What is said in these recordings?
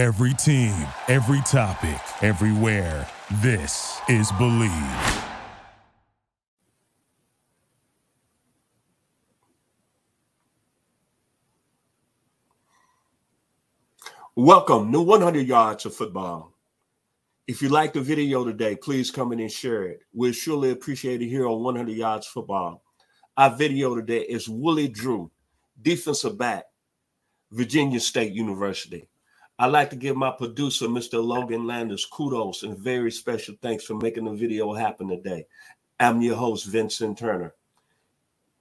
Every team, every topic, everywhere. This is Bleav. Welcome to 100 Yards of Football. If you like the video today, please come in and share it. We'll surely appreciate it here on 100 Yards Football. Our video today is Willie Drew, defensive back, Virginia State University. I'd like to give my producer, Mr. Logan Landers, kudos and very special thanks for making the video happen today. I'm your host, Vincent Turner.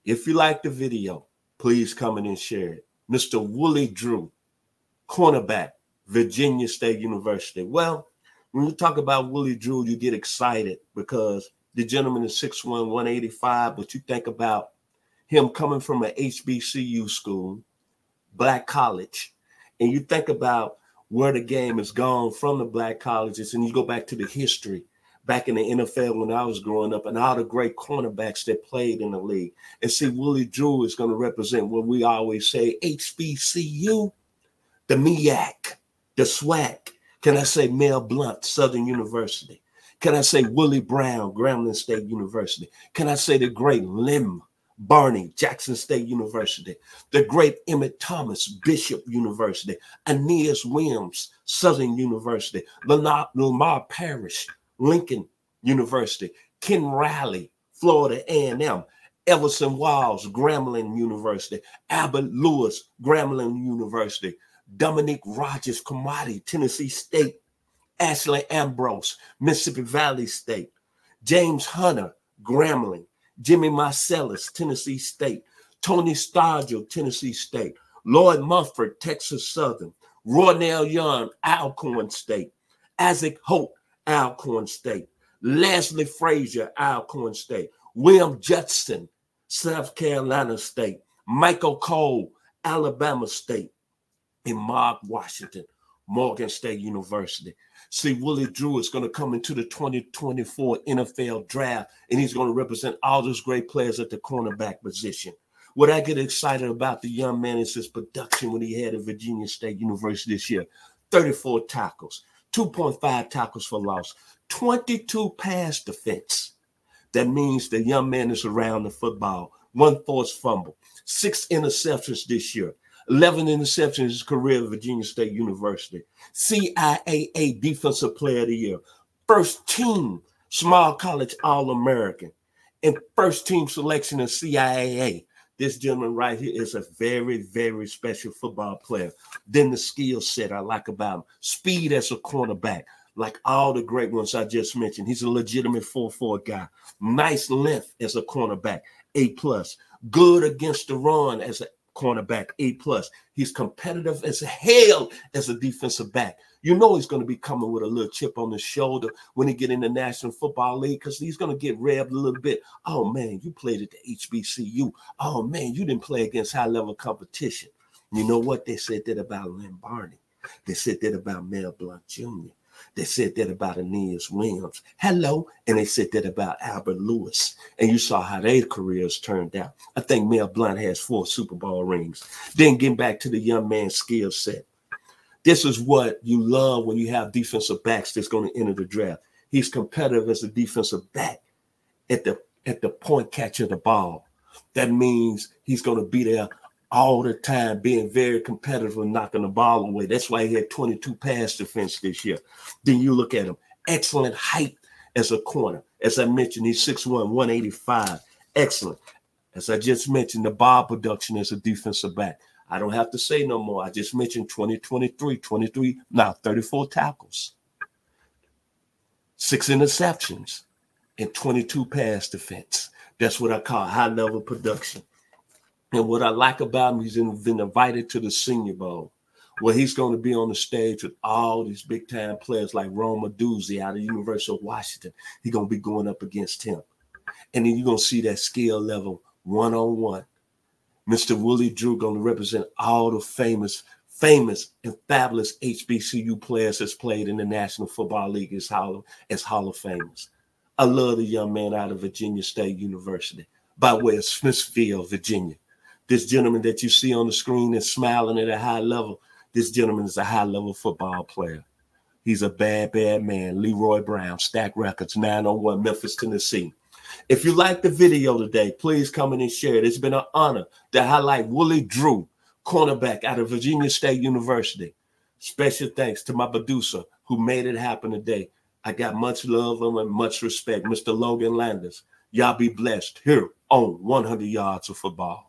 If you like the video, please come in and share it. Mr. Willie Drew, cornerback, Virginia State University. Well, when you talk about Willie Drew, you get excited because the gentleman is 6'1, 185, but you think about him coming from an HBCU school, black college, and you think about where the game has gone from the black colleges, and you go back to the history back in the NFL when I was growing up, and all the great cornerbacks that played in the league. And see, Willie Drew is going to represent what we always say HBCU, the MEAC, the SWAC. Can I say Mel Blount, Southern University? Can I say Willie Brown, Grambling State University? Can I say the great Lem Barney, Jackson State University, the great Emmitt Thomas, Bishop University, Aeneas Williams, Southern University, Lemar, Parrish, Lincoln University, Ken Riley, Florida A&M, Everson Walls, Grambling University, Albert Lewis, Grambling University, Dominique Rodgers-Cromartie, Tennessee State, Ashley Ambrose, Mississippi Valley State, James Hunter, Grambling, Jimmy Marsalis, Tennessee State, Tony Stargell, Tennessee State, Lloyd Mumphord, Texas Southern, Roynell Young, Alcorn State, Issiac Holt, Alcorn State, Leslie Frazier, Alcorn State, William Judson, South Carolina State, Michael Cole, Alabama State, and Mark Washington, Morgan State University. See, Willie Drew is going to come into the 2024 NFL draft, and he's going to represent all those great players at the cornerback position. What I get excited about the young man is his production when he had at Virginia State University this year 34 tackles, 2.5 tackles for loss, 22 pass defense. That means the young man is around the football, one forced fumble, six interceptions this year, 11 interceptions in his career at Virginia State University. CIAA Defensive Player of the Year. First team small college All American. And first team selection in CIAA. This gentleman right here is a very, very special football player. Then the skill set I like about him speed as a cornerback, like all the great ones I just mentioned. He's a legitimate 4 4 guy. Nice length as a cornerback, A plus. Good against the run as a cornerback, A plus. He's competitive as hell as a defensive back. You know he's going to be coming with a little chip on his shoulder when he get in the National Football League because he's going to get revved a little bit. Oh man, you played at the HBCU. Oh man, you didn't play against high level competition. You know what they said that about Lem Barney? They said that about Mel Blount Jr. They said that about Aeneas Williams. Hello. And they said that about Albert Lewis. And you saw how their careers turned out. I think Mel Blount has four Super Bowl rings. Then getting back to the young man's skill set. This is what you love when you have defensive backs that's going to enter the draft. He's competitive as a defensive back at the at the point catch of the ball. That means he's going to be there all the time, being very competitive and knocking the ball away. That's why he had 22 pass defense this year. Then you look at him, excellent height as a corner. As I mentioned, he's 6'1, 185. Excellent. As I just mentioned, the ball production as a defensive back. I don't have to say no more. I just mentioned 2023, 23, now 34 tackles, six interceptions, and 22 pass defense. That's what I call high level production. And what I like about him, he's been invited to the Senior Bowl, where he's going to be on the stage with all these big time players like Rome Odunze out of University of Washington. He's going to be going up against him. And then you're going to see that skill level one on one. Mr. Willie Drew going to represent all the famous, famous and fabulous HBCU players that's played in the National Football League as Hall, as Hall of Famers. I love the young man out of Virginia State University by way of Smithfield, Virginia this gentleman that you see on the screen is smiling at a high level. This gentleman is a high level football player. He's a bad, bad man. Leroy Brown, Stax Records, 901 Memphis, Tennessee. If you like the video today, please come in and share it. It's been an honor to highlight Willie Drew, cornerback out of Virginia State University. Special thanks to my producer who made it happen today. I got much love and much respect, Mr. Logan Landers. Y'all be blessed here on 100 Yards of Football.